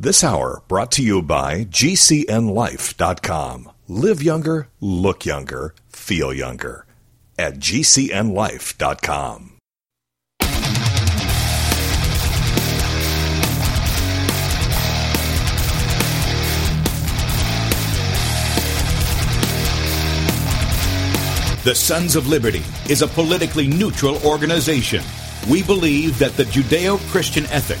This hour brought to you by GCNLife.com. Live younger, look younger, feel younger at GCNLife.com. The Sons of Liberty is a politically neutral organization. We believe that the Judeo Christian ethic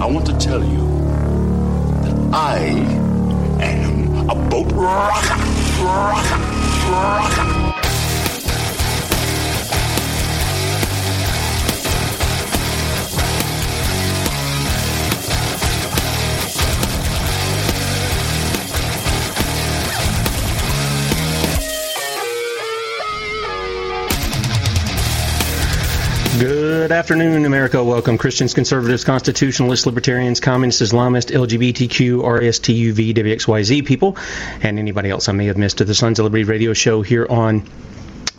I want to tell you that I am a boat rocker, rocker, rocker. Good afternoon, America. Welcome, Christians, conservatives, constitutionalists, libertarians, communists, Islamists, LGBTQ, RSTUV, WXYZ people, and anybody else I may have missed to the Sons of Liberty radio show here on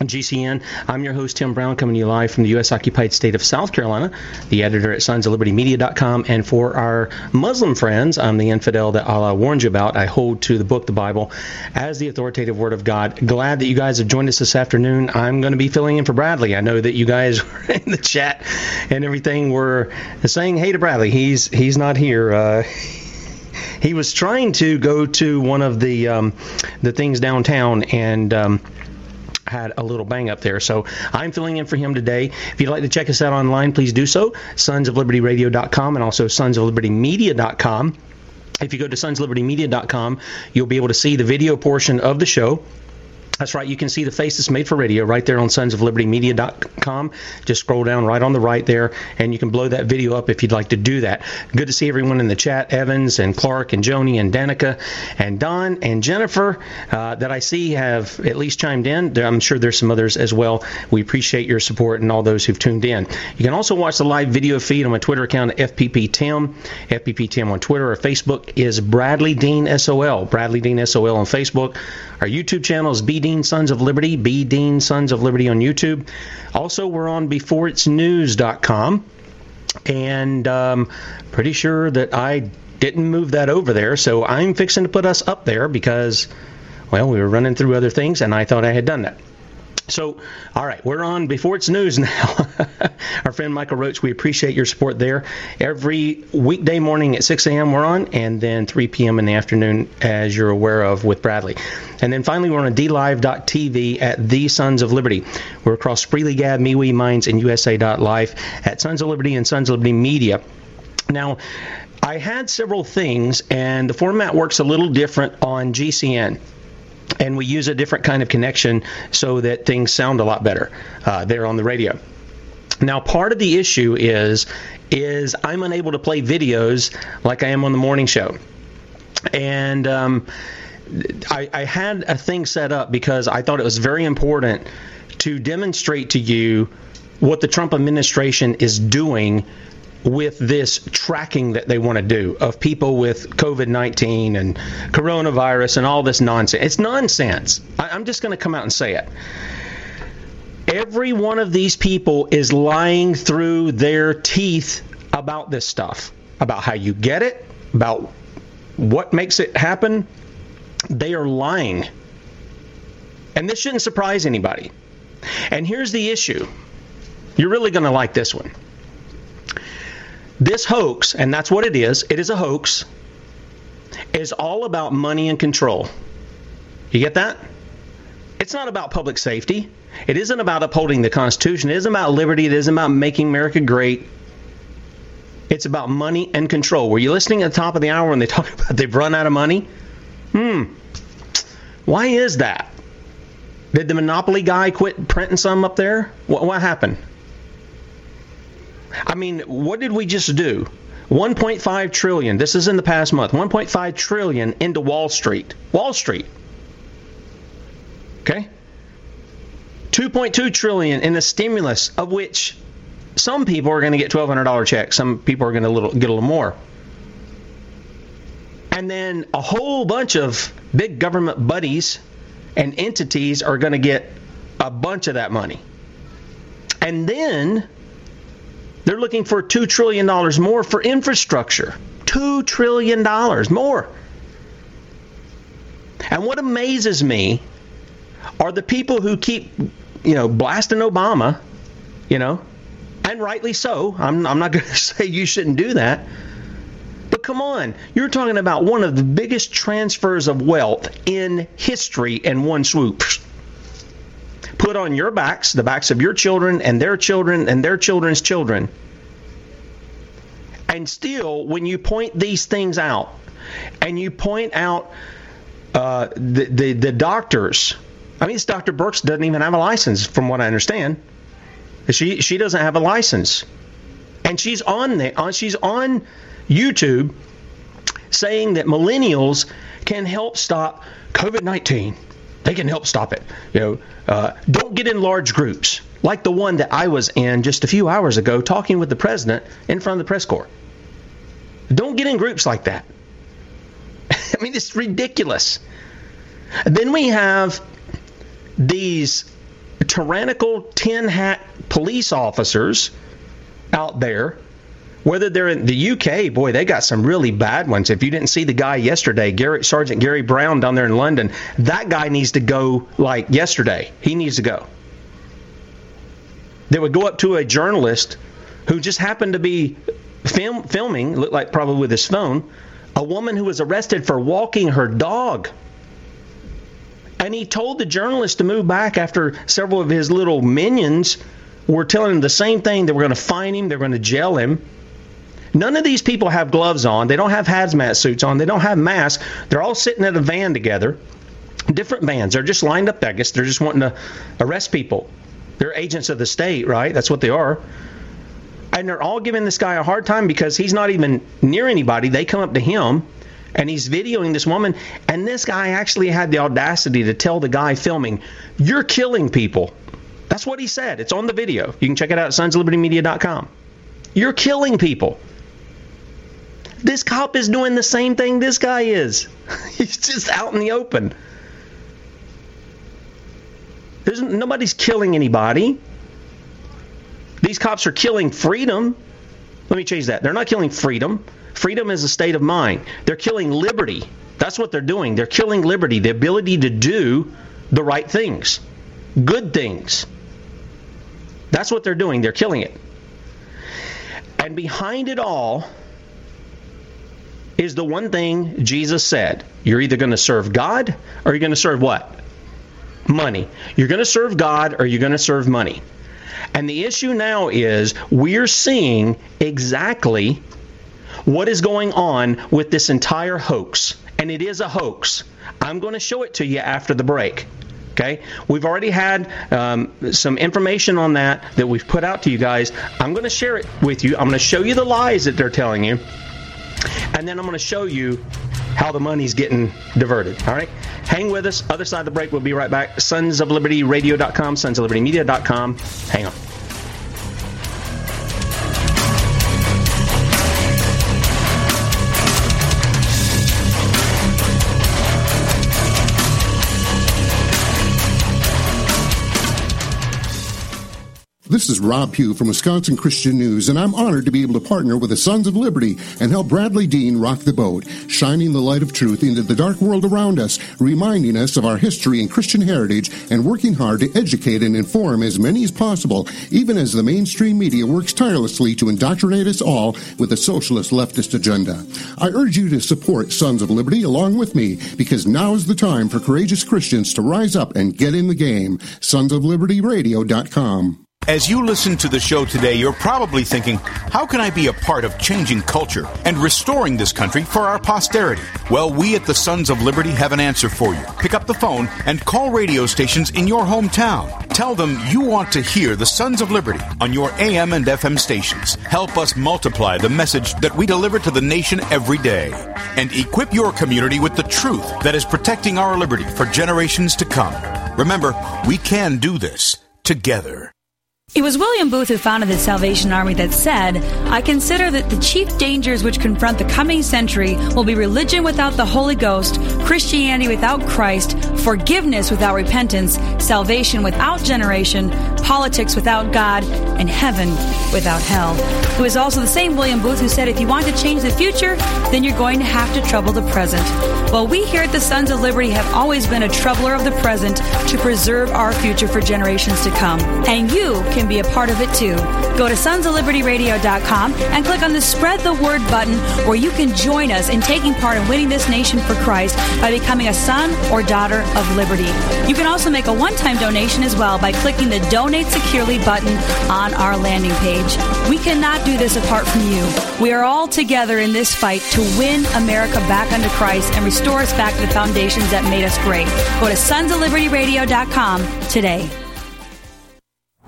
GCN. I'm your host, Tim Brown, coming to you live from the U.S. occupied state of South Carolina, the editor at sons of liberty media.com. And for our Muslim friends, I'm the infidel that Allah warned you about. I hold to the book, the Bible, as the authoritative word of God. Glad that you guys have joined us this afternoon. I'm going to be filling in for Bradley. I know that you guys were in the chat and everything were saying hey to Bradley. He's, he's not here. Uh, he was trying to go to one of the um, the things downtown and um, had a little bang up there. So I'm filling in for him today. If you'd like to check us out online, please do so. Sons of Liberty Radio.com and also Sons of Liberty Media.com. If you go to sonslibertymedia.com, you'll be able to see the video portion of the show. That's right. You can see the Faces Made for Radio right there on sonsoflibertymedia.com. Just scroll down right on the right there, and you can blow that video up if you'd like to do that. Good to see everyone in the chat Evans and Clark and Joni and Danica and Don and Jennifer uh, that I see have at least chimed in. I'm sure there's some others as well. We appreciate your support and all those who've tuned in. You can also watch the live video feed on my Twitter account, FPP Tim. FPP Tim on Twitter or Facebook is Bradley Dean SOL. Bradley Dean SOL on Facebook. Our YouTube channel is B Dean Sons of Liberty, B Dean Sons of Liberty on YouTube. Also, we're on beforeitsnews.com, and um, pretty sure that I didn't move that over there, so I'm fixing to put us up there because, well, we were running through other things, and I thought I had done that. So, all right, we're on before it's news now. Our friend Michael Roach, we appreciate your support there. Every weekday morning at 6 a.m. we're on, and then 3 p.m. in the afternoon, as you're aware of, with Bradley. And then finally, we're on DLive.tv at The Sons of Liberty. We're across Spreely Gab, MeWe, Minds, and USA.life at Sons of Liberty and Sons of Liberty Media. Now, I had several things, and the format works a little different on GCN and we use a different kind of connection so that things sound a lot better uh, there on the radio. Now, part of the issue is is I'm unable to play videos like I am on the morning show, and um, I, I had a thing set up because I thought it was very important to demonstrate to you what the Trump administration is doing with this tracking that they want to do of people with COVID 19 and coronavirus and all this nonsense. It's nonsense. I, am just going to come out and say it. Every one of these people is lying through their teeth about this stuff, about how you get it, about what makes it happen. They are lying. And this shouldn't surprise anybody. And here's the issue you're really going to like this one this hoax, and that's what it is, it is a hoax, is all about money and control. You get that? It's not about public safety. It isn't about upholding the Constitution. It isn't about liberty. It isn't about making America great. It's about money and control. Were you listening at the top of the hour when they talk about they've run out of money? Hmm. Why is that? Did the monopoly guy quit printing some up there? What, what happened? I mean, what did we just do? 1.5 trillion. This is in the past month. 1.5 trillion into Wall Street. Wall Street. Okay? 2.2 trillion in the stimulus of which some people are going to get $1200 checks, some people are going to get a little more. And then a whole bunch of big government buddies and entities are going to get a bunch of that money. And then they're looking for $2 trillion more for infrastructure. $2 trillion more. And what amazes me are the people who keep, you know, blasting Obama, you know, and rightly so. I'm, I'm not going to say you shouldn't do that. But come on, you're talking about one of the biggest transfers of wealth in history in one swoop. Put on your backs, the backs of your children and their children and their children's children. And still, when you point these things out, and you point out uh, the, the, the doctors, I mean, Dr. Birx doesn't even have a license, from what I understand. She she doesn't have a license, and she's on there. Uh, she's on YouTube saying that millennials can help stop COVID nineteen. They can help stop it. You know, uh, don't get in large groups like the one that I was in just a few hours ago, talking with the president in front of the press corps. Don't get in groups like that. I mean, it's ridiculous. Then we have these tyrannical tin hat police officers out there, whether they're in the UK, boy, they got some really bad ones. If you didn't see the guy yesterday, Gary, Sergeant Gary Brown down there in London, that guy needs to go like yesterday. He needs to go. They would go up to a journalist who just happened to be film, filming, looked like probably with his phone, a woman who was arrested for walking her dog and he told the journalist to move back after several of his little minions were telling him the same thing. They were going to fine him, they were going to jail him. None of these people have gloves on. They don't have hazmat suits on. They don't have masks. They're all sitting in a van together, different vans. They're just lined up, I guess. They're just wanting to arrest people. They're agents of the state, right? That's what they are. And they're all giving this guy a hard time because he's not even near anybody. They come up to him and he's videoing this woman and this guy actually had the audacity to tell the guy filming you're killing people that's what he said it's on the video you can check it out at sonslibertymedia.com you're killing people this cop is doing the same thing this guy is he's just out in the open There's, nobody's killing anybody these cops are killing freedom let me change that they're not killing freedom Freedom is a state of mind. They're killing liberty. That's what they're doing. They're killing liberty, the ability to do the right things, good things. That's what they're doing. They're killing it. And behind it all is the one thing Jesus said you're either going to serve God or you're going to serve what? Money. You're going to serve God or you're going to serve money. And the issue now is we're seeing exactly what is going on with this entire hoax. And it is a hoax. I'm going to show it to you after the break. Okay, we've already had um, some information on that that we've put out to you guys. I'm going to share it with you. I'm going to show you the lies that they're telling you, and then I'm going to show you how the money's getting diverted. All right, hang with us. Other side of the break, we'll be right back. Sons of Liberty Radio.com, Sons of Liberty Media.com. Hang on. This is Rob Pugh from Wisconsin Christian News, and I'm honored to be able to partner with the Sons of Liberty and help Bradley Dean rock the boat, shining the light of truth into the dark world around us, reminding us of our history and Christian heritage, and working hard to educate and inform as many as possible, even as the mainstream media works tirelessly to indoctrinate us all with a socialist leftist agenda. I urge you to support Sons of Liberty along with me, because now is the time for courageous Christians to rise up and get in the game. SonsofLibertyRadio.com. As you listen to the show today, you're probably thinking, how can I be a part of changing culture and restoring this country for our posterity? Well, we at the Sons of Liberty have an answer for you. Pick up the phone and call radio stations in your hometown. Tell them you want to hear the Sons of Liberty on your AM and FM stations. Help us multiply the message that we deliver to the nation every day. And equip your community with the truth that is protecting our liberty for generations to come. Remember, we can do this together. It was William Booth who founded the Salvation Army that said, I consider that the chief dangers which confront the coming century will be religion without the Holy Ghost, Christianity without Christ, forgiveness without repentance, salvation without generation, politics without God, and heaven without hell. It was also the same William Booth who said, if you want to change the future, then you're going to have to trouble the present. Well, we here at the Sons of Liberty have always been a troubler of the present to preserve our future for generations to come. And you can can be a part of it too. Go to sonsoflibertyradio.com and click on the Spread the Word button where you can join us in taking part in winning this nation for Christ by becoming a son or daughter of liberty. You can also make a one time donation as well by clicking the Donate Securely button on our landing page. We cannot do this apart from you. We are all together in this fight to win America back unto Christ and restore us back to the foundations that made us great. Go to sonsoflibertyradio.com today.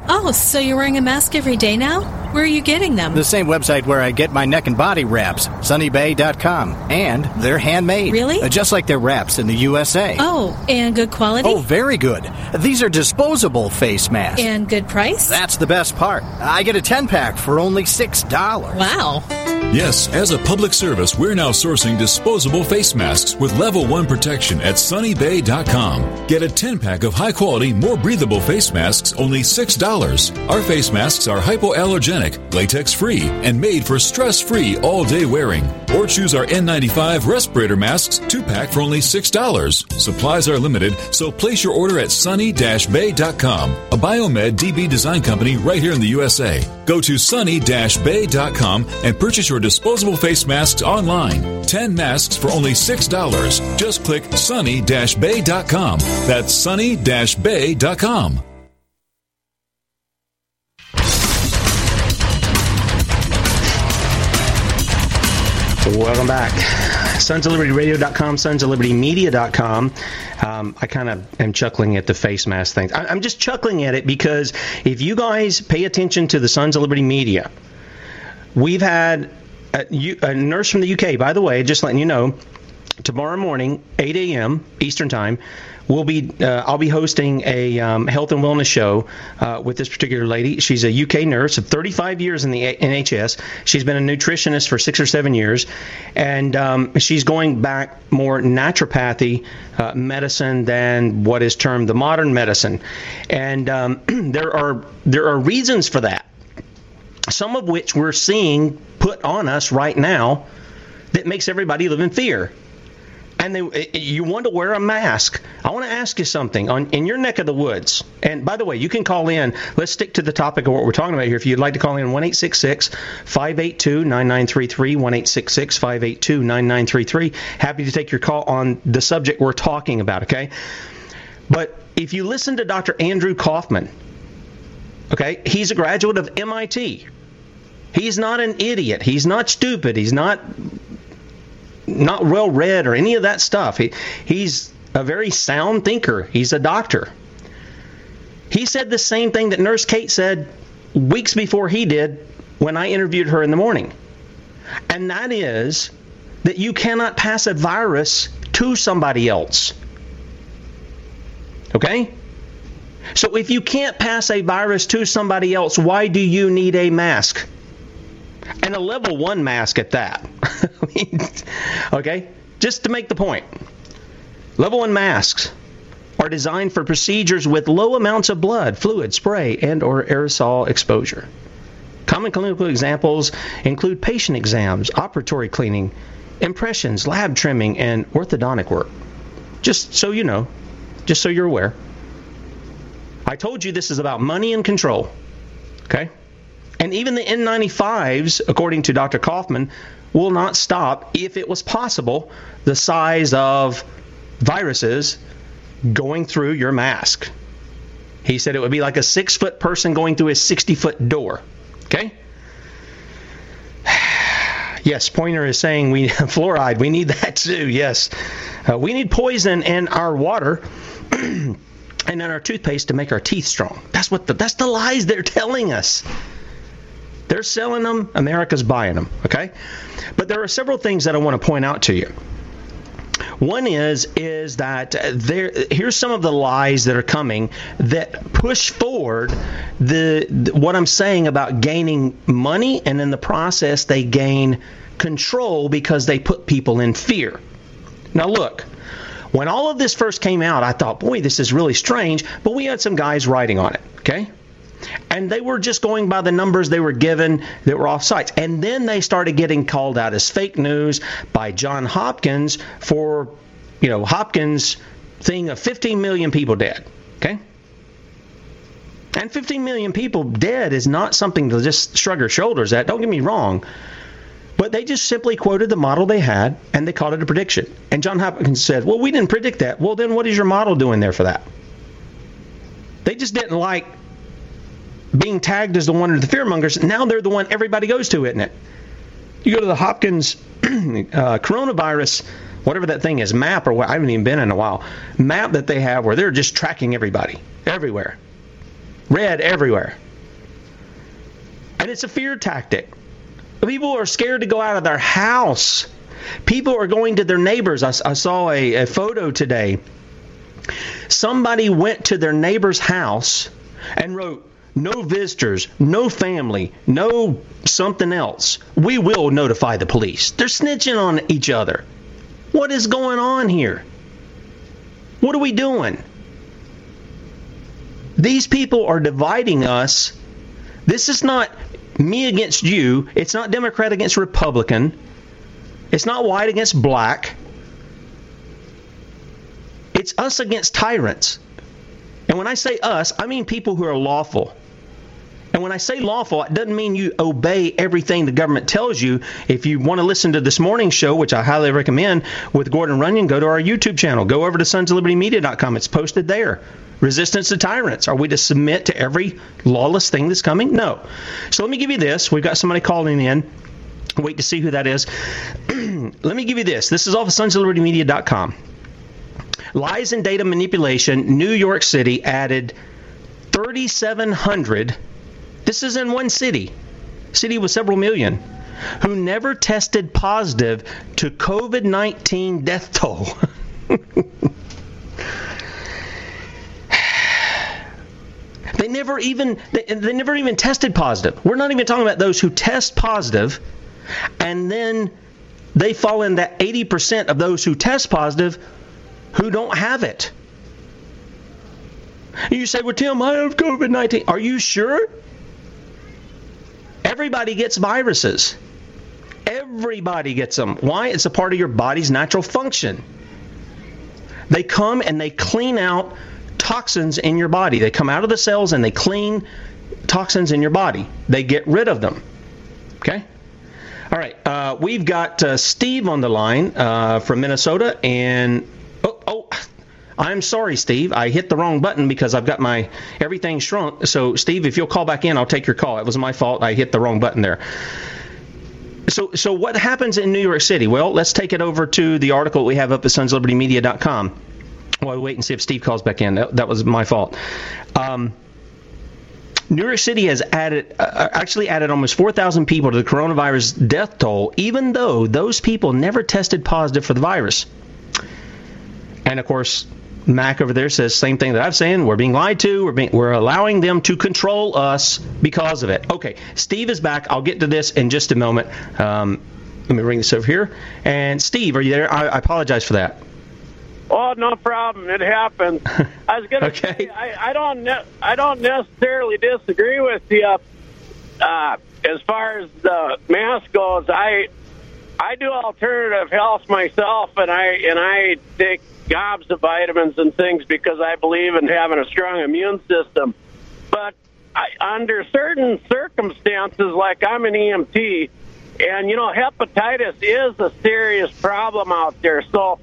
Oh, so you're wearing a mask every day now? Where are you getting them? The same website where I get my neck and body wraps, sunnybay.com. And they're handmade. Really? Uh, just like their wraps in the USA. Oh, and good quality? Oh, very good. These are disposable face masks. And good price? That's the best part. I get a 10 pack for only $6. Wow. Yes, as a public service, we're now sourcing disposable face masks with level 1 protection at sunnybay.com. Get a 10 pack of high quality, more breathable face masks, only $6. Our face masks are hypoallergenic, latex free, and made for stress free all day wearing. Or choose our N95 respirator masks 2 pack for only $6. Supplies are limited, so place your order at sunny-bay.com, a Biomed DB design company right here in the USA. Go to sunny-bay.com and purchase your disposable face masks online. 10 masks for only $6. Just click sunny-bay.com. That's sunny-bay.com. Welcome back. Sons of Liberty Radio.com, Sons of Liberty Media.com. Um, I kind of am chuckling at the face mask thing. I, I'm just chuckling at it because if you guys pay attention to the Sons of Liberty Media, we've had a, a nurse from the UK, by the way, just letting you know, tomorrow morning, 8 a.m. Eastern Time, we'll be uh, I'll be hosting a um, health and wellness show uh, with this particular lady. She's a UK nurse of 35 years in the NHS. She's been a nutritionist for six or seven years, and um, she's going back more naturopathy uh, medicine than what is termed the modern medicine. And um, there are there are reasons for that. Some of which we're seeing put on us right now that makes everybody live in fear and they, eh, eh, you want to wear a mask. I want to ask you something on in your neck of the woods. And by the way, you can call in. Let's stick to the topic of what we're talking about here. If you'd like to call in, one eight six six five eight two nine nine three three one eight six six five eight two nine nine three three. Happy to take your call on the subject we're talking about. Okay, but if you listen to Dr. Andrew Kaufman, okay, he's a graduate of MIT. He's not an idiot. He's not stupid. He's not not well read or any of that stuff. He, he's a very sound thinker. He's a doctor. He said the same thing that Nurse Kate said weeks before he did when I interviewed her in the morning. And that is that you cannot pass a virus to somebody else. Okay? So if you can't pass a virus to somebody else, why do you need a mask? And a level one mask at that. okay, just to make the point, level one masks are designed for procedures with low amounts of blood, fluid, spray, and or aerosol exposure. Common clinical examples include patient exams, operatory cleaning, impressions, lab trimming, and orthodontic work. Just so you know, just so you're aware. I told you this is about money and control. Okay? And even the N95s, according to Dr. Kaufman, will not stop, if it was possible, the size of viruses going through your mask. He said it would be like a six foot person going through a 60 foot door. Okay? Yes, Pointer is saying we fluoride. We need that too. Yes, uh, we need poison in our water and in our toothpaste to make our teeth strong. That's what the that's the lies they're telling us. They're selling them. America's buying them. Okay, but there are several things that I want to point out to you. One is is that there here's some of the lies that are coming that push forward the, the, what I'm saying about gaining money and in the process they gain control because they put people in fear. Now look, when all of this first came out, I thought, boy, this is really strange, but we had some guys writing on it, okay? And they were just going by the numbers they were given that were off sites. And then they started getting called out as fake news by John Hopkins for, you know, Hopkins thing of 15 million people dead. Okay? And 15 million people dead is not something to just shrug your shoulders at. Don't get me wrong. But they just simply quoted the model they had and they called it a prediction. And John Hopkins said, Well, we didn't predict that. Well, then what is your model doing there for that? They just didn't like being tagged as the one of the fearmongers, now they're the one everybody goes to, isn't it? You go to the Hopkins uh, coronavirus, whatever that thing is, map or what, I haven't even been in a while, map that they have where they're just tracking everybody, everywhere. Red everywhere. And it's a fear tactic. People are scared to go out of their house. People are going to their neighbors. I, I saw a, a photo today. Somebody went to their neighbor's house and wrote, no visitors, no family, no something else, we will notify the police. They're snitching on each other. What is going on here? What are we doing? These people are dividing us. This is not me against you. It's not Democrat against Republican. It's not white against black. It's us against tyrants. And when I say us, I mean people who are lawful. And when I say lawful, it doesn't mean you obey everything the government tells you. If you want to listen to this morning's show, which I highly recommend with Gordon Runyon, go to our YouTube channel. Go over to sonsoflibertymedia.com. It's posted there. Resistance to tyrants. Are we to submit to every lawless thing that's coming? No. So let me give you this. We've got somebody calling in. Wait to see who that is. let me give you this. This is off of sonsoflibertymedia.com. Lies and data manipulation. New York City added 3,700 this is in one city, city with several million, who never tested positive to COVID 19 death toll. they never even they, they never even tested positive. We're not even talking about those who test positive and then they fall in that 80% of those who test positive who don't have it. You say, well, Tim, I have COVID 19. Are you sure? Everybody gets viruses. Everybody gets them. Why? It's a part of your body's natural function. They come and they clean out toxins in your body. They come out of the cells and they clean toxins in your body. They get rid of them. Okay? All right. Uh, we've got uh, Steve on the line uh, from Minnesota. And, oh, oh, I'm sorry, Steve. I hit the wrong button because I've got my everything shrunk. So, Steve, if you'll call back in, I'll take your call. It was my fault. I hit the wrong button there. So, so what happens in New York City? Well, let's take it over to the article we have up at sonslibertymedia.com. While we wait and see if Steve calls back in. That, that was my fault. Um, New York City has added, uh, actually added almost 4,000 people to the coronavirus death toll, even though those people never tested positive for the virus. And of course, Mac over there says same thing that I'm saying. We're being lied to. We're being, we're allowing them to control us because of it. Okay, Steve is back. I'll get to this in just a moment. Um, let me bring this over here. And Steve, are you there? I, I apologize for that. Oh, no problem. It happens. I was gonna okay. say I, I don't ne- I don't necessarily disagree with you. Uh, as far as the mask goes, I I do alternative health myself, and I and I take gobs of vitamins and things because I believe in having a strong immune system. But I, under certain circumstances, like I'm an EMT, and you know, hepatitis is a serious problem out there. So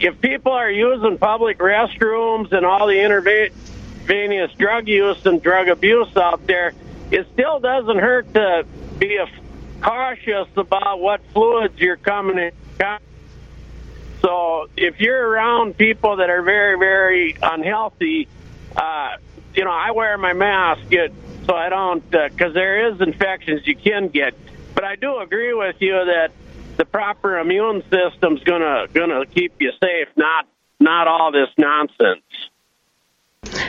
if people are using public restrooms and all the intravenous drug use and drug abuse out there, it still doesn't hurt to be a, cautious about what fluids you're coming in. So if you're around people that are very, very unhealthy, uh, you know, I wear my mask it, so I don't, because uh, there is infections you can get. But I do agree with you that the proper immune system's gonna gonna keep you safe, not not all this nonsense.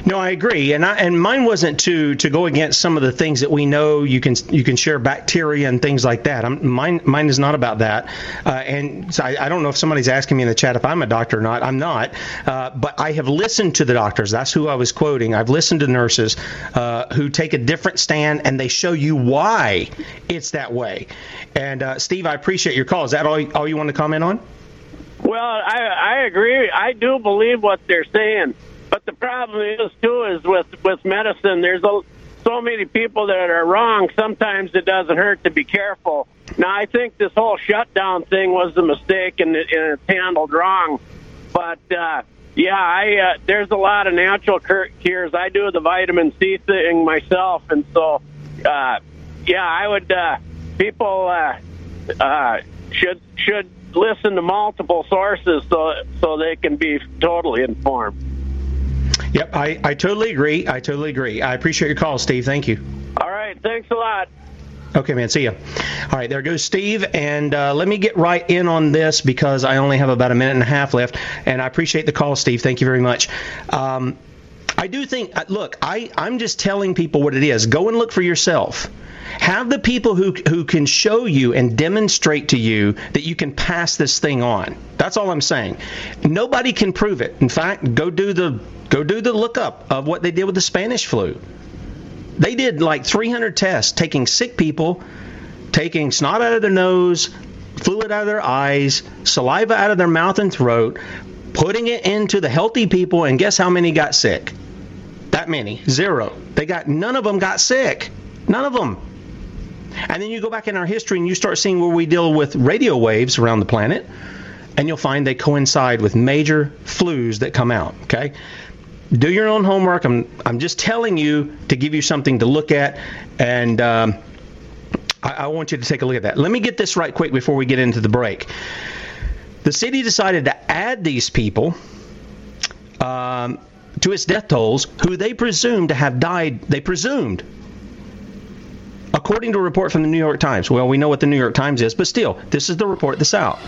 No, I agree, and I, and mine wasn't to to go against some of the things that we know you can you can share bacteria and things like that. I'm, mine mine is not about that, uh, and so I, I, don't know if somebody's asking me in the chat if I'm a doctor or not. I'm not, uh, but I have listened to the doctors. That's who I was quoting. I've listened to nurses uh, who take a different stand and they show you why it's that way. And uh, Steve, I appreciate your call. Is that all all you want to comment on? Well, I I agree. I do believe what they're saying. But the problem is too is with with medicine. There's a, so many people that are wrong. Sometimes it doesn't hurt to be careful. Now I think this whole shutdown thing was a mistake and, it, and it's handled wrong. But uh, yeah, I uh, there's a lot of natural cures. I do the vitamin C thing myself, and so uh, yeah, I would uh, people uh, uh, should should listen to multiple sources so so they can be totally informed. Yep, I, I totally agree. I totally agree. I appreciate your call, Steve. Thank you. All right. Thanks a lot. Okay, man. See ya. All right, there goes Steve. And uh, let me get right in on this because I only have about a minute and a half left. And I appreciate the call, Steve. Thank you very much. Um, I do think, uh, look, I, I'm just telling people what it is. Go and look for yourself. Have the people who, who can show you and demonstrate to you that you can pass this thing on. That's all I'm saying. Nobody can prove it. In fact, go do the go do the lookup of what they did with the Spanish flu. They did like 300 tests, taking sick people, taking snot out of their nose, fluid out of their eyes, saliva out of their mouth and throat, putting it into the healthy people, and guess how many got sick? That many, zero. They got none of them got sick, none of them. And then you go back in our history and you start seeing where we deal with radio waves around the planet, and you'll find they coincide with major flus that come out. Okay, do your own homework. I'm I'm just telling you to give you something to look at, and um, I, I want you to take a look at that. Let me get this right quick before we get into the break. The city decided to add these people. Um, to its death tolls, who they presumed to have died, they presumed according to a report from the New York Times. Well, we know what the New York Times is, but still, this is the report that's out.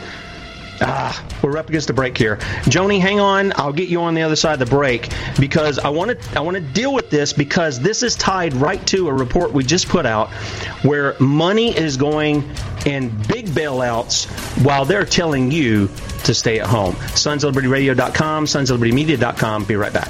Ah, we're up against the break here. Joni, hang on. I'll get you on the other side of the break because I want to I want to deal with this because this is tied right to a report we just put out where money is going in big bailouts while they're telling you to stay at home. Sons of Liberty Radio.com, Sons of Liberty Media.com. Be right back.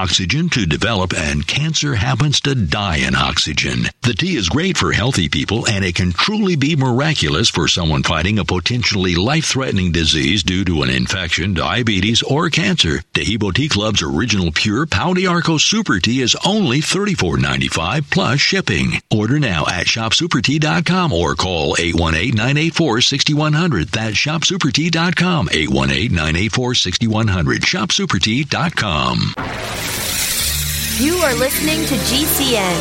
oxygen to develop and cancer happens to die in oxygen. The tea is great for healthy people and it can truly be miraculous for someone fighting a potentially life-threatening disease due to an infection, diabetes, or cancer. Taheebo Tea Club's original pure Pau d'Arco Super Tea is only $34.95 plus shipping. Order now at shopsupertea.com or call 818-984-6100. That's shopsupertea.com, 818-984-6100. shopsupertea.com. You are listening to GCN.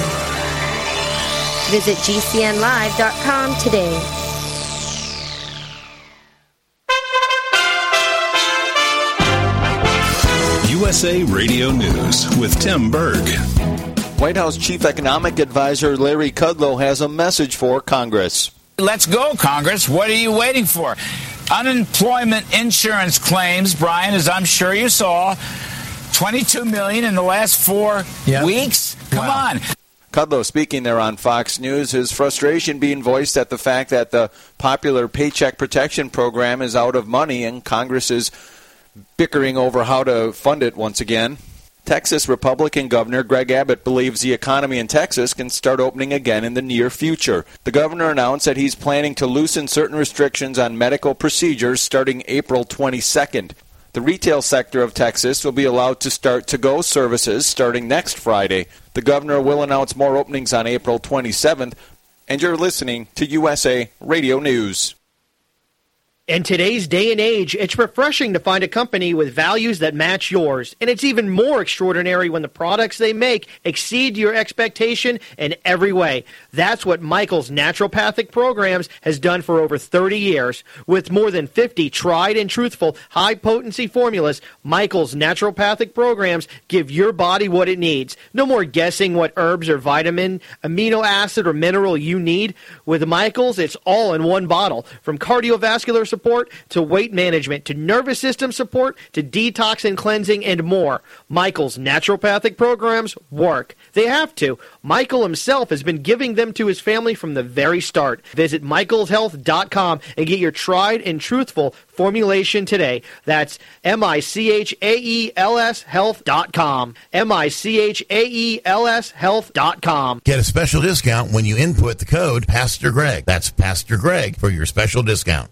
Visit GCNlive.com today. USA Radio News with Tim Berg. White House Chief Economic Advisor Larry Kudlow has a message for Congress. Let's go, Congress. What are you waiting for? Unemployment insurance claims, Brian, as I'm sure you saw, 22 million in the last four yep. weeks. Come wow. on. Kudlow speaking there on Fox News, his frustration being voiced at the fact that the popular Paycheck Protection Program is out of money and Congress is bickering over how to fund it once again. Texas Republican Governor Greg Abbott believes the economy in Texas can start opening again in the near future. The governor announced that he's planning to loosen certain restrictions on medical procedures starting April 22nd. The retail sector of Texas will be allowed to start to go services starting next Friday. The governor will announce more openings on April 27th. And you're listening to USA Radio News. In today's day and age, it's refreshing to find a company with values that match yours. And it's even more extraordinary when the products they make exceed your expectation in every way. That's what Michael's Naturopathic Programs has done for over 30 years. With more than 50 tried and truthful high potency formulas, Michael's Naturopathic Programs give your body what it needs. No more guessing what herbs or vitamin, amino acid, or mineral you need. With Michael's, it's all in one bottle. From cardiovascular support support to weight management to nervous system support to detox and cleansing and more. Michael's naturopathic programs work. They have to. Michael himself has been giving them to his family from the very start. Visit michaelshealth.com and get your tried and truthful formulation today. That's M I C H A E L S health.com. M I C H A E L S health.com. Get a special discount when you input the code Pastor Greg. That's Pastor Greg for your special discount.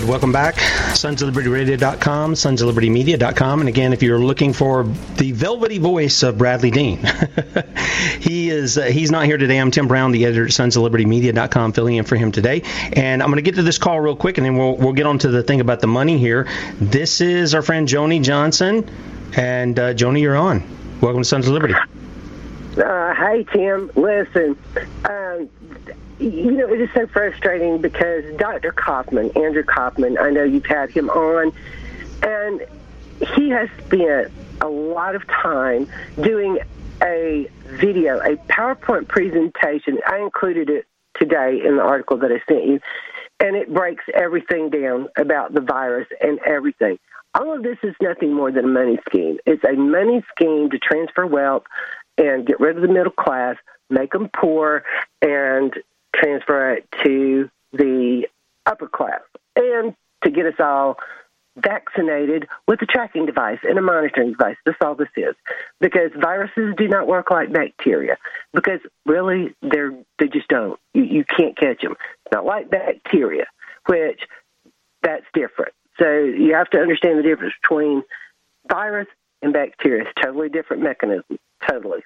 Right, welcome back. Sons of Liberty Radio.com, Sons of Liberty Media.com. And again, if you're looking for the velvety voice of Bradley Dean, he is uh, he's not here today. I'm Tim Brown, the editor at Sons of Liberty Media.com, filling in for him today. And I'm going to get to this call real quick, and then we'll, we'll get on to the thing about the money here. This is our friend Joni Johnson. And uh, Joni, you're on. Welcome to Sons of Liberty. Uh, hey, Tim. Listen, um, you know, it is so frustrating because Dr. Kaufman, Andrew Kaufman, I know you've had him on, and he has spent a lot of time doing a video, a PowerPoint presentation. I included it today in the article that I sent you, and it breaks everything down about the virus and everything. All of this is nothing more than a money scheme. It's a money scheme to transfer wealth and get rid of the middle class, make them poor, and transfer it to the upper class and to get us all vaccinated with a tracking device and a monitoring device. That's all this is. Because viruses do not work like bacteria. Because really, they're they just don't. You, you can't catch them. It's not like bacteria, which that's different. So you have to understand the difference between virus and bacteria. It's totally different mechanism. Totally.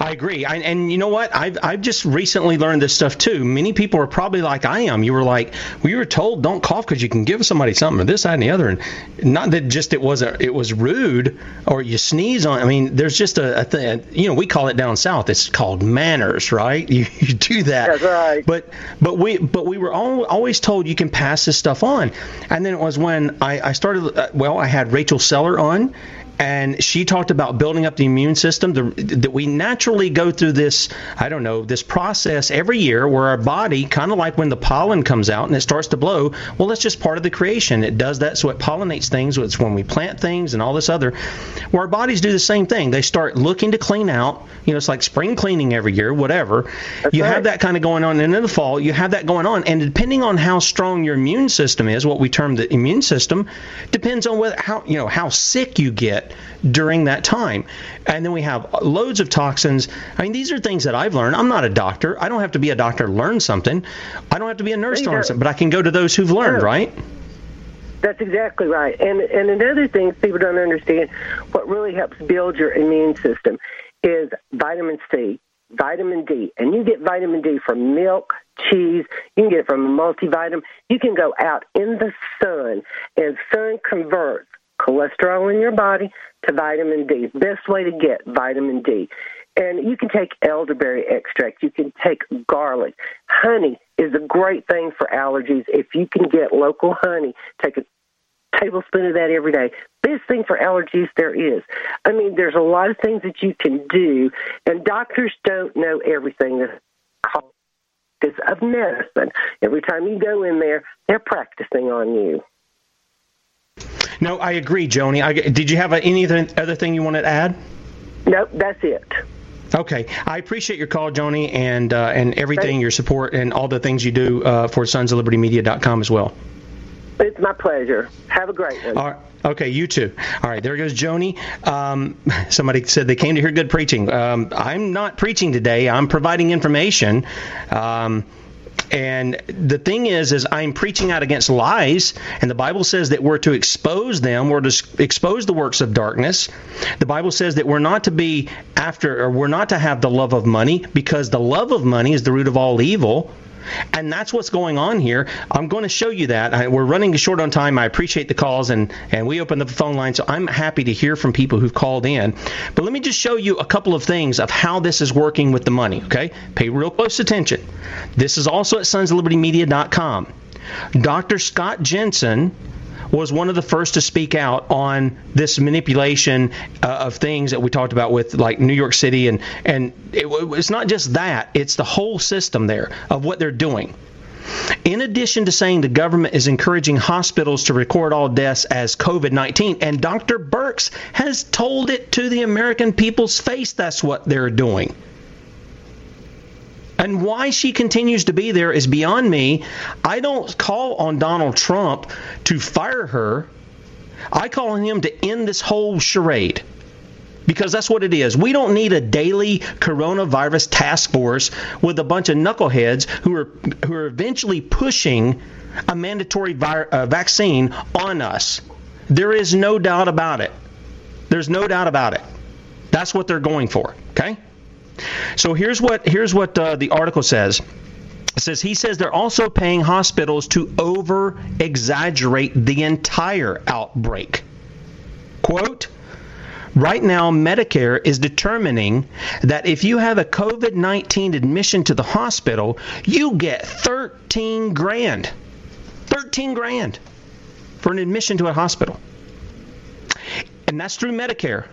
I agree. I, and you know what? I've, I've just recently learned this stuff too. Many people are probably like I am. You were like, we were told don't cough because you can give somebody something or this, that, and the other. And not that just it wasn't, it was rude or you sneeze on. I mean, there's just a, a thing, you know, we call it down south. It's called manners, right? You, you do that. That's right. But, but we, but we were all, always told you can pass this stuff on. And then it was when I, I started, uh, well, I had Rachel Seller on and she talked about building up the immune system. That we naturally go through this, I don't know, this process every year where our body, kind of like when the pollen comes out and it starts to blow. Well, that's just part of the creation. It does that, so it pollinates things. It's when we plant things and all this other. Where our bodies do the same thing. They start looking to clean out. You know, it's like spring cleaning every year, whatever. That's you right. have that kind of going on, and in the fall, you have that going on. And depending on how strong your immune system is, what we term the immune system, depends on whether how you know how sick you get during that time. And then we have loads of toxins. I mean, these are things that I've learned. I'm not a doctor. I don't have to be a doctor to learn something. I don't have to be a nurse to learn something, but I can go to those who've learned, right? That's exactly right. And and another thing people don't understand, what really helps build your immune system is vitamin C, vitamin D. And you get vitamin D from milk, cheese, you can get it from a multivitamin. You can go out in the sun and sun converts cholesterol in your body to vitamin D. Best way to get vitamin D. And you can take elderberry extract. You can take garlic. Honey is a great thing for allergies. If you can get local honey, take a tablespoon of that every day. Best thing for allergies there is. I mean, there's a lot of things that you can do, and doctors don't know everything that's of medicine. Every time you go in there, they're practicing on you. No, I agree, Joni. I, did you have any other thing you wanted to add? Nope, that's it. Okay, I appreciate your call, Joni, and uh, and everything, your support, and all the things you do uh, for Sons of Liberty Media.com as well. It's my pleasure. Have a great one. All right. Okay, you too. All right, there goes Joni. Um, somebody said they came to hear good preaching. Um, I'm not preaching today. I'm providing information. Um, and the thing is, is I'm preaching out against lies, and the Bible says that we're to expose them, we're to expose the works of darkness. The Bible says that we're not to be after, or we're not to have the love of money, because the love of money is the root of all evil. And that's what's going on here. I'm going to show you that. I, we're running short on time. I appreciate the calls, and, and we opened the phone line, so I'm happy to hear from people who've called in. But let me just show you a couple of things of how this is working with the money, okay? Pay real close attention. This is also at sonslibertymedia.com. Dr. Scott Jensen was one of the first to speak out on this manipulation uh, of things that we talked about with like New York City and and it, it's not just that it's the whole system there of what they're doing. In addition to saying the government is encouraging hospitals to record all deaths as COVID 19, and Dr. Birx has told it to the American people's face that's what they're doing. And why she continues to be there is beyond me. I don't call on Donald Trump to fire her. I call on him to end this whole charade. Because that's what it is. We don't need a daily coronavirus task force with a bunch of knuckleheads who are who are eventually pushing a mandatory vi- uh, vaccine on us. There is no doubt about it. There's no doubt about it. That's what they're going for. Okay. So here's what here's what uh, the article says. It says he says they're also paying hospitals to over exaggerate the entire outbreak. Quote Right now, Medicare is determining that if you have a COVID 19 admission to the hospital, you get 13 grand. 13 grand for an admission to a hospital. And that's through Medicare.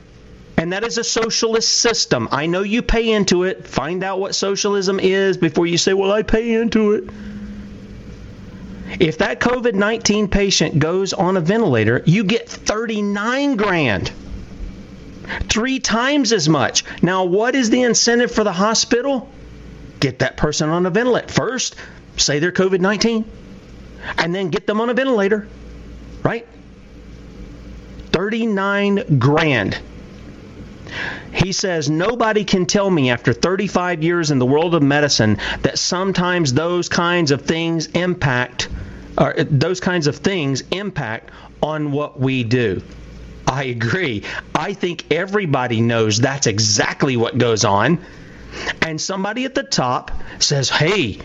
And that is a socialist system. I know you pay into it. Find out what socialism is before you say, well, I pay into it. If that COVID 19 patient goes on a ventilator, you get 39 grand. Three times as much. Now, what is the incentive for the hospital? Get that person on a ventilator. First, say they're COVID 19, and then get them on a ventilator, right? 39 grand. He says, Nobody can tell me after 35 years in the world of medicine that sometimes those kinds of things impact, or uh, those kinds of things impact on what we do. I agree. I think everybody knows that's exactly what goes on. And somebody at the top says, Hey,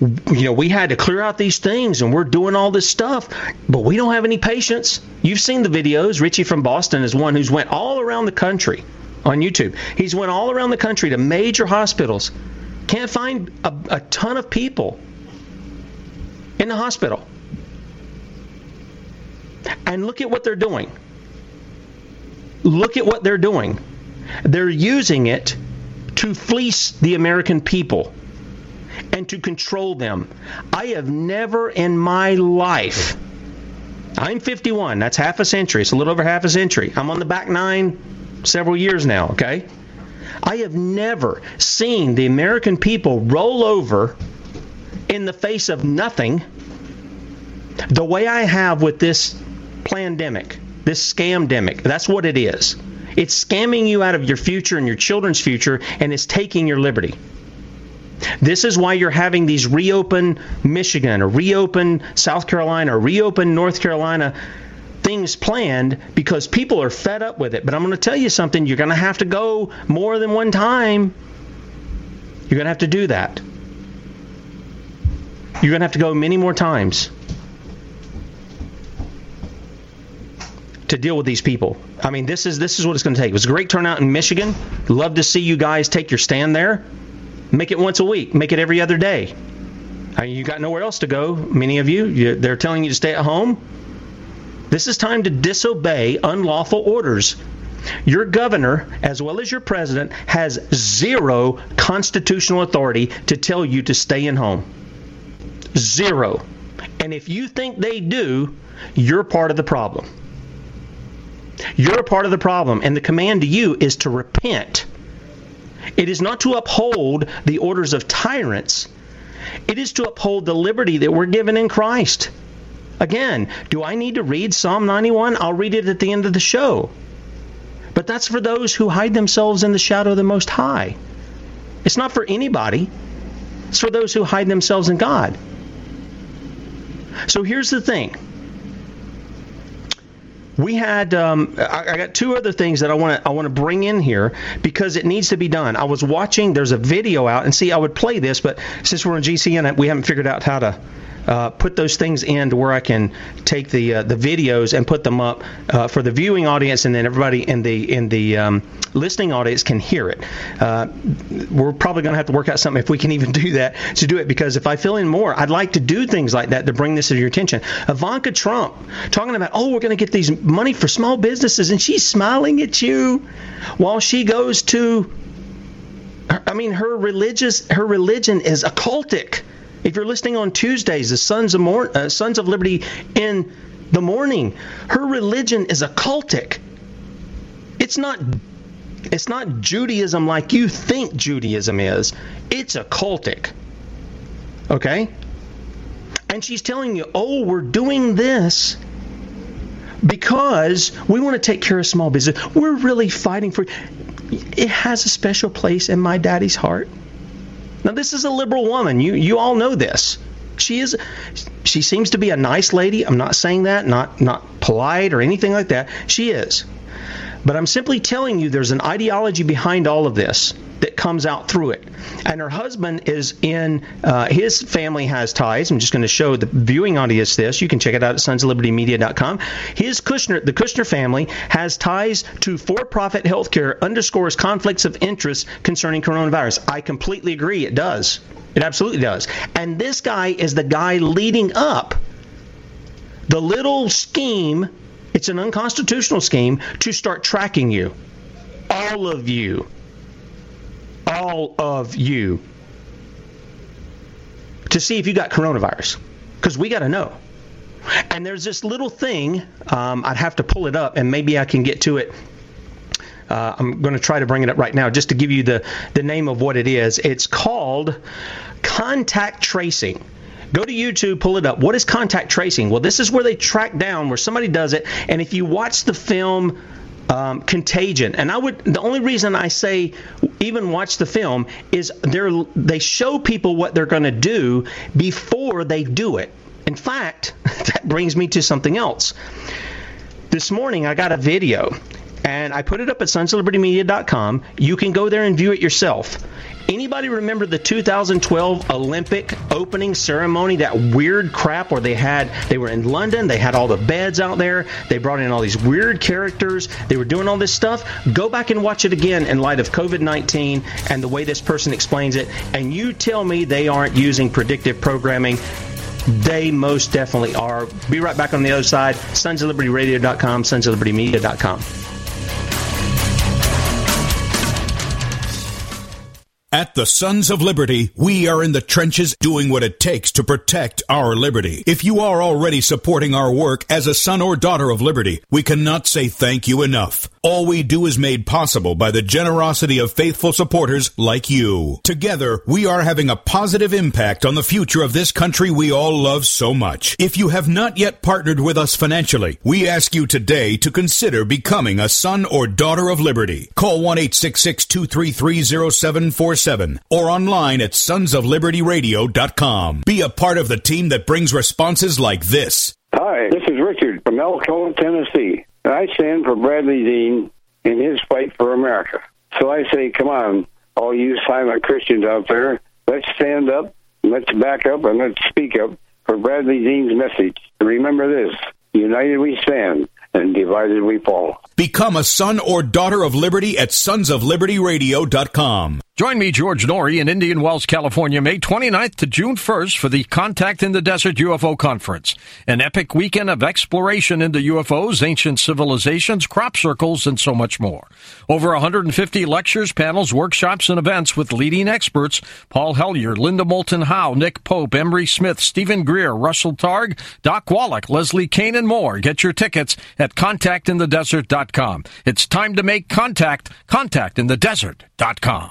you know, we had to clear out these things and we're doing all this stuff, but we don't have any patients. You've seen the videos. Richie from Boston is one who's went all around the country on YouTube. He's went all around the country to major hospitals. Can't find a, a ton of people in the hospital. And look at what they're doing. look at what they're doing. They're using it to fleece the American people and to control them. I have never in my life, I'm 51, that's half a century, it's a little over half a century. I'm on the back nine several years now, okay? I have never seen the American people roll over in the face of nothing the way I have with this pandemic, this scamdemic. That's what it is. It's scamming you out of your future and your children's future, and it's taking your liberty. This is why you're having these reopen Michigan or reopen South Carolina or reopen North Carolina things planned because people are fed up with it. But I'm going to tell you something you're going to have to go more than one time. You're going to have to do that. You're going to have to go many more times to deal with these people. I mean, this is this is what it's going to take. It was a great turnout in Michigan. Love to see you guys take your stand there. Make it once a week. Make it every other day. I mean, you got nowhere else to go. Many of you, you, they're telling you to stay at home. This is time to disobey unlawful orders. Your governor, as well as your president, has zero constitutional authority to tell you to stay in home. Zero. And if you think they do, you're part of the problem. You're a part of the problem, and the command to you is to repent. It is not to uphold the orders of tyrants, it is to uphold the liberty that we're given in Christ. Again, do I need to read Psalm 91? I'll read it at the end of the show. But that's for those who hide themselves in the shadow of the Most High. It's not for anybody, it's for those who hide themselves in God. So here's the thing we had um, I, got two other things that I want to I want to bring in here because it needs to be done. I was watching. There's a video out, and see, I would play this, but since we're in GCN, we haven't figured out how to uh, put those things in to where I can take the uh, the videos and put them up uh, for the viewing audience, and then everybody in the in the um, listening audience can hear it. Uh, we're probably going to have to work out something if we can even do that to do it because if I fill in more, I'd like to do things like that to bring this to your attention. Ivanka Trump talking about, oh, we're going to get these money for small businesses, and she's smiling at you while she goes to. I mean, her religious her religion is occultic. If you're listening on Tuesdays, the Sons of, Mor- uh, Sons of Liberty in the morning, her religion is occultic. It's not it's not Judaism like you think Judaism is. It's occultic. Okay? And she's telling you, "Oh, we're doing this because we want to take care of small business. We're really fighting for it has a special place in my daddy's heart." Now, this is a liberal woman. You you all know this. She is. She seems to be a nice lady. I'm not saying that. Not not polite or anything like that. She is. But I'm simply telling you there's an ideology behind all of this that comes out through it. And her husband is in, uh, his family has ties. I'm just going to show the viewing audience this. You can check it out at sonsoflibertymedia.com. His Kushner, the Kushner family has ties to for-profit healthcare underscores conflicts of interest concerning coronavirus. I completely agree. It does. It absolutely does. And this guy is the guy leading up the little scheme. It's an unconstitutional scheme to start tracking you. All of you all of you to see if you got coronavirus because we got to know. And there's this little thing, um, I'd have to pull it up and maybe I can get to it. Uh, I'm going to try to bring it up right now just to give you the, the name of what it is. It's called contact tracing. Go to YouTube, pull it up. What is contact tracing? Well, this is where they track down where somebody does it. And if you watch the film um, Contagion. And I would the only reason I say even watch the film is they they show people what they're going to do before they do it. In fact, that brings me to something else. This morning I got a video and I put it up at sonsoflibertymedia.com. You can go there and view it yourself. Anybody remember the 2012 Olympic opening ceremony? That weird crap where they had they were in London, they had all the beds out there, they brought in all these weird characters, they were doing all this stuff. Go back and watch it again in light of COVID-19 and the way this person explains it, and you tell me they aren't using predictive programming. They most definitely are. Be right back on the other side. Sons of Liberty Radio.com, Sons of Liberty Media.com. At the Sons of Liberty, we are in the trenches doing what it takes to protect our liberty. If you are already supporting our work as a son or daughter of liberty, we cannot say thank you enough. All we do is made possible by the generosity of faithful supporters like you. Together, we are having a positive impact on the future of this country we all love so much. If you have not yet partnered with us financially, we ask you today to consider becoming a son or daughter of liberty. Call 1 866 233 0747 or online at sonsoflibertyradio.com. Be a part of the team that brings responses like this. Hi, this is Richard from Elkhorn, Tennessee. I stand for Bradley Dean in his fight for America. So I say, come on, all you silent Christians out there, let's stand up, let's back up, and let's speak up for Bradley Dean's message. Remember this united we stand, and divided we fall. Become a son or daughter of liberty at sonsoflibertyradio.com. Join me, George Noory, in Indian Wells, California, May 29th to June 1st for the Contact in the Desert UFO Conference, an epic weekend of exploration into UFOs, ancient civilizations, crop circles, and so much more. Over 150 lectures, panels, workshops, and events with leading experts Paul Hellyer, Linda Moulton Howe, Nick Pope, Emery Smith, Stephen Greer, Russell Targ, Doc Wallach, Leslie Kean, and more. Get your tickets at contactinthedesert.com. It's time to make contact. Contactinthedesert.com.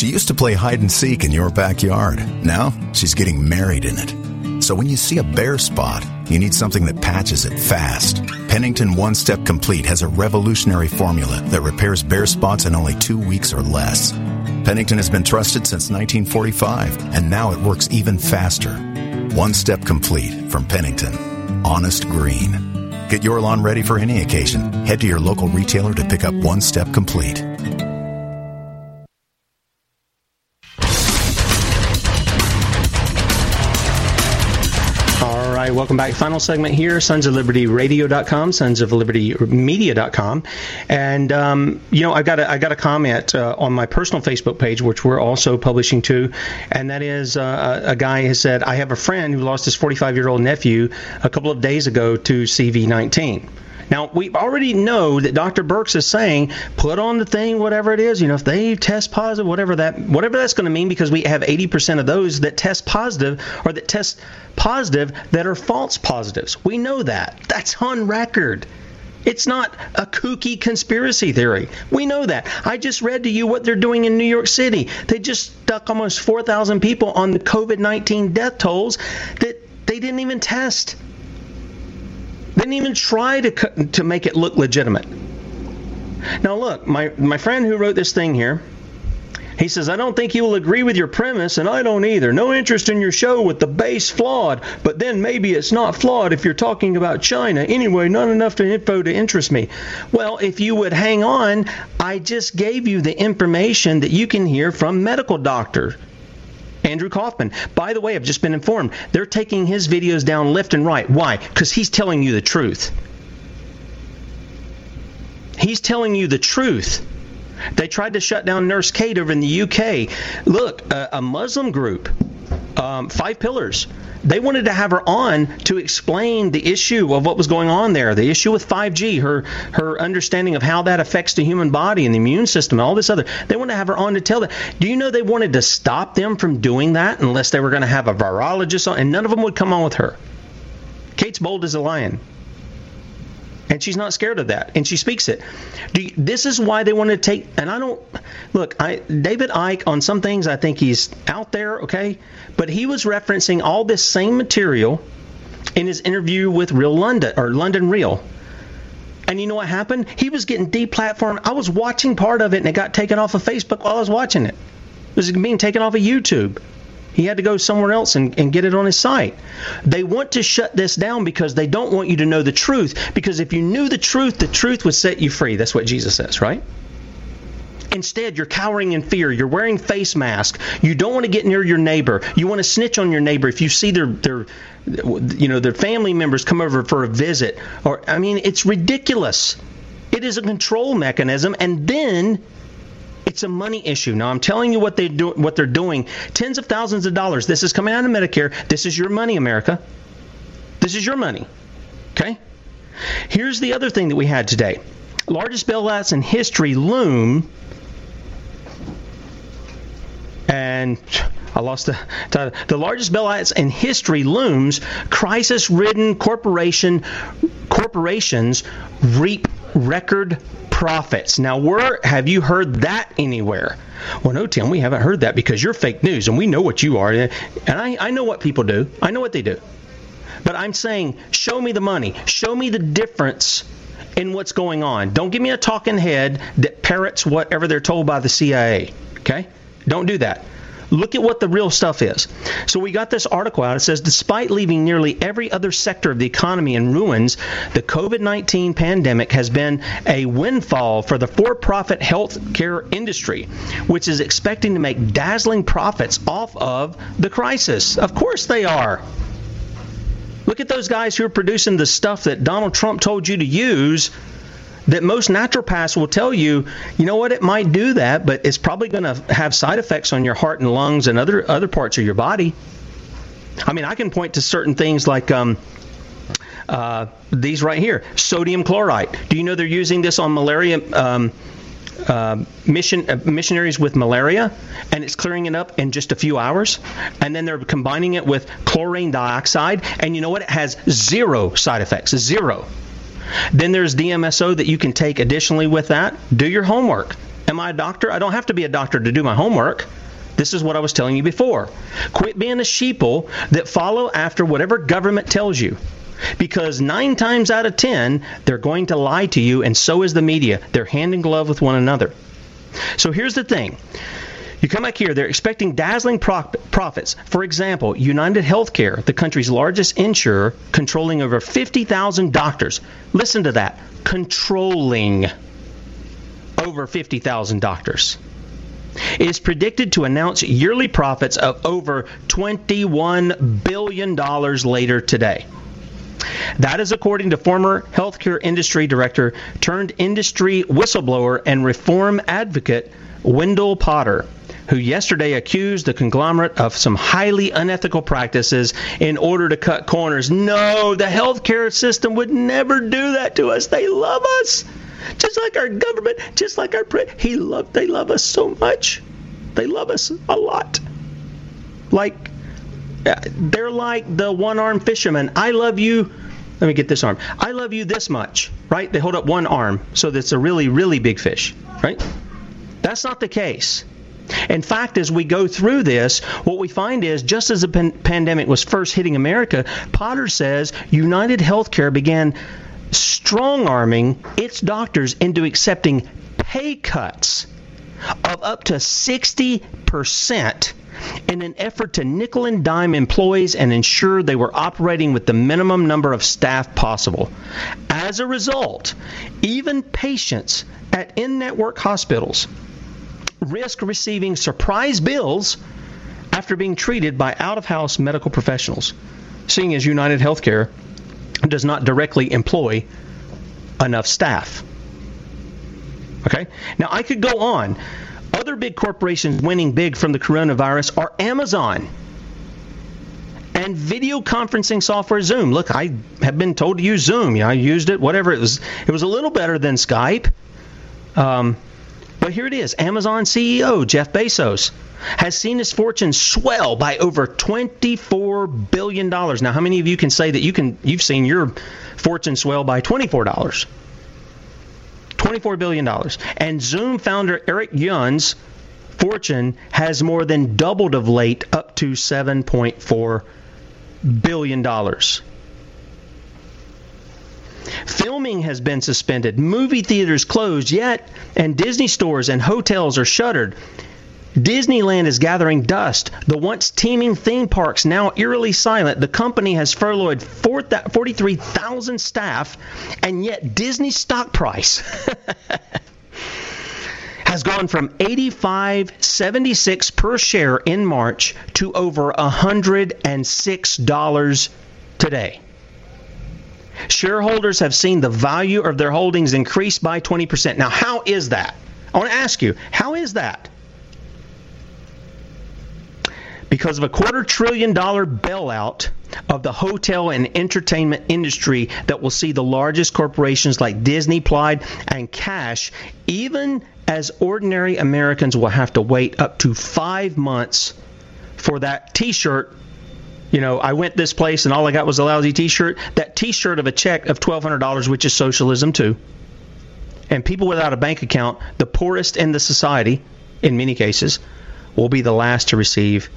She used to play hide and seek in your backyard. Now she's getting married in it. So when you see a bare spot, you need something that patches it fast. Pennington One Step Complete has a revolutionary formula that repairs bare spots in only two weeks or less. Pennington has been trusted since 1945, and now it works even faster. One Step Complete from Pennington. Honest Green. Get your lawn ready for any occasion. Head to your local retailer to pick up One Step Complete. Right, welcome back. Final segment here, Sons of Liberty Radio.com, Sons of Liberty Media.com. And, um, you know, I got a, I got a comment uh, on my personal Facebook page, which we're also publishing to, And that is uh, a guy has said, I have a friend who lost his 45 year old nephew a couple of days ago to CV19. Now, we already know that Dr. Birx is saying, put on the thing, whatever it is. You know, if they test positive, whatever that, whatever that's going to mean, because we have 80% of those that test positive or that test positive that are false positives. We know that. That's on record. It's not a kooky conspiracy theory. We know that. I just read to you what they're doing in New York City. They just stuck almost 4,000 people on the COVID 19 death tolls that they didn't even test. Didn't even try to to make it look legitimate. Now look, my my friend who wrote this thing here, he says, I don't think he will agree with your premise, and I don't either. No interest in your show with the base flawed, but then maybe it's not flawed if you're talking about China. Anyway, not enough to info to interest me. Well, if you would hang on, I just gave you the information that you can hear from medical doctors. Andrew Kaufman. By the way, I've just been informed they're taking his videos down left and right. Why? Because he's telling you the truth. He's telling you the truth. They tried to shut down Nurse Kate over in the UK. Look, a, a Muslim group, um, Five Pillars, they wanted to have her on to explain the issue of what was going on there, the issue with 5G, her her understanding of how that affects the human body and the immune system, and all this other. They wanted to have her on to tell that. Do you know they wanted to stop them from doing that unless they were going to have a virologist on, and none of them would come on with her. Kate's bold as a lion. And she's not scared of that, and she speaks it. You, this is why they want to take. And I don't look. I David Icke on some things I think he's out there, okay, but he was referencing all this same material in his interview with Real London or London Real. And you know what happened? He was getting deplatformed. I was watching part of it, and it got taken off of Facebook while I was watching it. It was being taken off of YouTube. He had to go somewhere else and, and, get it on his site. They want to shut this down because they don't want you to know the truth. Because if you knew the truth, the truth would set you free. That's what Jesus says, right? Instead, you're cowering in fear. You're wearing face mask. You don't want to get near your neighbor. You want to snitch on your neighbor if you see their their you know their family members come over for a visit. Or I mean, it's ridiculous. It is a control mechanism, and then it's a money issue. Now I'm telling you what they do, what they're doing. Tens of thousands of dollars. This is coming out of Medicare. This is your money, America. This is your money. Okay. Here's the other thing that we had today. Largest bailouts in history loom. And I lost the title. The largest bailouts in history looms. Crisis-ridden corporation corporations reap record profits. Now, where have you heard that anywhere? Well, no, Tim, we haven't heard that because you're fake news, and we know what you are. And I, I know what people do. I know what they do. But I'm saying, show me the money. Show me the difference in what's going on. Don't give me a talking head that parrots whatever they're told by the CIA. Okay? Don't do that. Look at what the real stuff is. So we got this article out. It says despite leaving nearly every other sector of the economy in ruins, the COVID 19 pandemic has been a windfall for the for profit healthcare industry, which is expecting to make dazzling profits off of the crisis. Of course they are. Look at those guys who are producing the stuff that Donald Trump told you to use that most naturopaths will tell you, you know what, it might do that, but it's probably going to have side effects on your heart and lungs and other other parts of your body. I mean, I can point to certain things like um, uh, these right here, sodium chloride. Do you know they're using this on malaria? Um, uh, mission uh, missionaries with malaria, and it's clearing it up in just a few hours. And then they're combining it with chlorine dioxide, and you know what? It has zero side effects. Zero. Then there's DMSO that you can take additionally with that. Do your homework. Am I a doctor? I don't have to be a doctor to do my homework. This is what I was telling you before. Quit being a sheeple that follow after whatever government tells you. Because nine times out of ten, they're going to lie to you, and so is the media. They're hand in glove with one another. So here's the thing you come back here, they're expecting dazzling profits. For example, United Healthcare, the country's largest insurer, controlling over 50,000 doctors. Listen to that controlling over 50,000 doctors. It is predicted to announce yearly profits of over $21 billion later today. That is according to former healthcare industry director turned industry whistleblower and reform advocate Wendell Potter who yesterday accused the conglomerate of some highly unethical practices in order to cut corners. No, the healthcare system would never do that to us. They love us. Just like our government, just like our pre- he love they love us so much. They love us a lot. Like uh, they're like the one-armed fisherman. I love you. Let me get this arm. I love you this much, right? They hold up one arm, so that's a really, really big fish, right? That's not the case. In fact, as we go through this, what we find is just as the pan- pandemic was first hitting America, Potter says United Healthcare began strong arming its doctors into accepting pay cuts of up to 60% in an effort to nickel and dime employees and ensure they were operating with the minimum number of staff possible. As a result, even patients at in network hospitals risk receiving surprise bills after being treated by out of house medical professionals, seeing as United Healthcare does not directly employ enough staff. Okay? Now, I could go on. Other big corporations winning big from the coronavirus are Amazon and video conferencing software Zoom. Look, I have been told to use Zoom. You know, I used it, whatever. It was, it was a little better than Skype. Um, but here it is Amazon CEO Jeff Bezos has seen his fortune swell by over $24 billion. Now, how many of you can say that you can, you've seen your fortune swell by $24? $24 billion. And Zoom founder Eric Yuan's fortune has more than doubled of late, up to $7.4 billion. Filming has been suspended, movie theaters closed, yet, and Disney stores and hotels are shuttered. Disneyland is gathering dust. The once teeming theme parks now eerily silent. The company has furloughed 43,000 staff, and yet Disney stock price has gone from 85.76 per share in March to over $106 today. Shareholders have seen the value of their holdings increase by 20%. Now, how is that? I want to ask you, how is that? Because of a quarter trillion dollar bailout of the hotel and entertainment industry that will see the largest corporations like Disney, Plaid, and Cash, even as ordinary Americans will have to wait up to five months for that t shirt you know, I went this place and all I got was a lousy T-shirt. That T-shirt of a check of twelve hundred dollars, which is socialism too. And people without a bank account, the poorest in the society, in many cases, will be the last to receive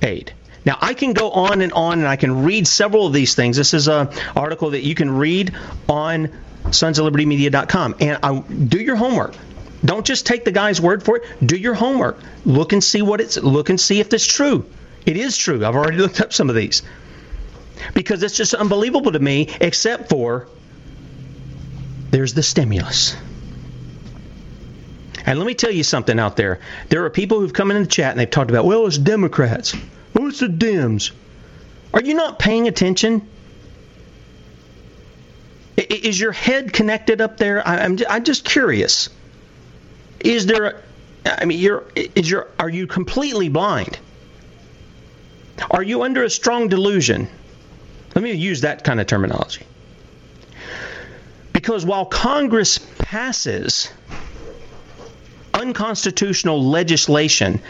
aid. Now I can go on and on, and I can read several of these things. This is an article that you can read on sonsoflibertymedia.com, and I, do your homework. Don't just take the guy's word for it. Do your homework. Look and see what it's. Look and see if it's true. It is true. I've already looked up some of these. Because it's just unbelievable to me, except for there's the stimulus. And let me tell you something out there. There are people who've come in the chat and they've talked about, well, it's Democrats. Oh, it's the Dems. Are you not paying attention? Is your head connected up there? I'm I'm just curious. Is there? I mean, you're is your are you completely blind? Are you under a strong delusion? Let me use that kind of terminology. Because while Congress passes unconstitutional legislation,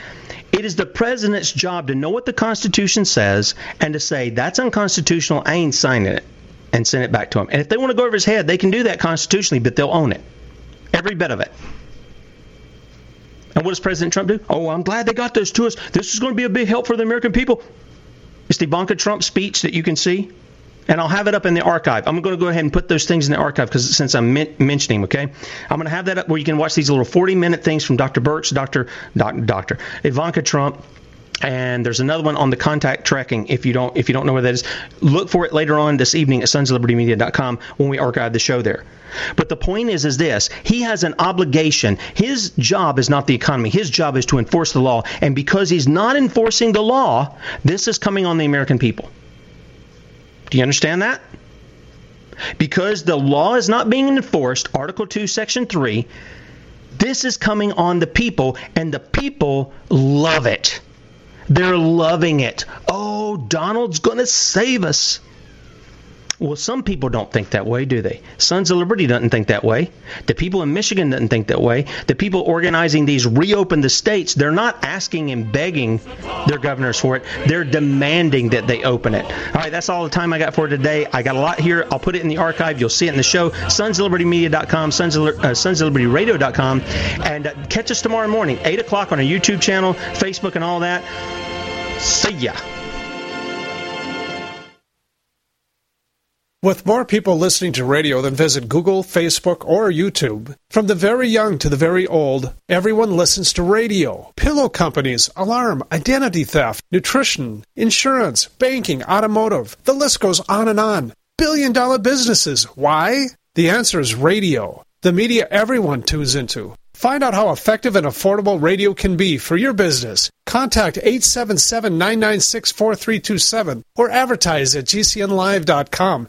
it is the president's job to know what the Constitution says and to say, that's unconstitutional, I ain't signing it, and send it back to him. And if they want to go over his head, they can do that constitutionally, but they'll own it. Every bit of it. And what does President Trump do? Oh, I'm glad they got those to us. This is going to be a big help for the American people. It's the Ivanka Trump speech that you can see. And I'll have it up in the archive. I'm going to go ahead and put those things in the archive because since I'm men- mentioning, okay, I'm going to have that up where you can watch these little 40 minute things from Dr. Birx, Dr. Doc, Dr. Ivanka Trump, and there's another one on the contact tracking if you don't if you don't know where that is. Look for it later on this evening at sonsoflibertymedia.com when we archive the show there. But the point is is this. He has an obligation. His job is not the economy. His job is to enforce the law. And because he's not enforcing the law this is coming on the american people. Do you understand that? Because the law is not being enforced article 2 section 3 this is coming on the people and the people love it they're loving it. Oh, Donald's going to save us. Well, some people don't think that way, do they? Sons of Liberty doesn't think that way. The people in Michigan doesn't think that way. The people organizing these reopen the states, they're not asking and begging their governors for it. They're demanding that they open it. All right, that's all the time I got for today. I got a lot here. I'll put it in the archive. You'll see it in the show. SonsOfLibertyMedia.com, Sons of, uh, SonsOfLibertyRadio.com. And uh, catch us tomorrow morning, 8 o'clock on our YouTube channel, Facebook, and all that. See ya. With more people listening to radio than visit Google, Facebook, or YouTube, from the very young to the very old, everyone listens to radio. Pillow companies, alarm, identity theft, nutrition, insurance, banking, automotive. The list goes on and on. Billion dollar businesses. Why? The answer is radio. The media everyone tunes into. Find out how effective and affordable radio can be for your business. Contact 877 996 4327 or advertise at gcnlive.com.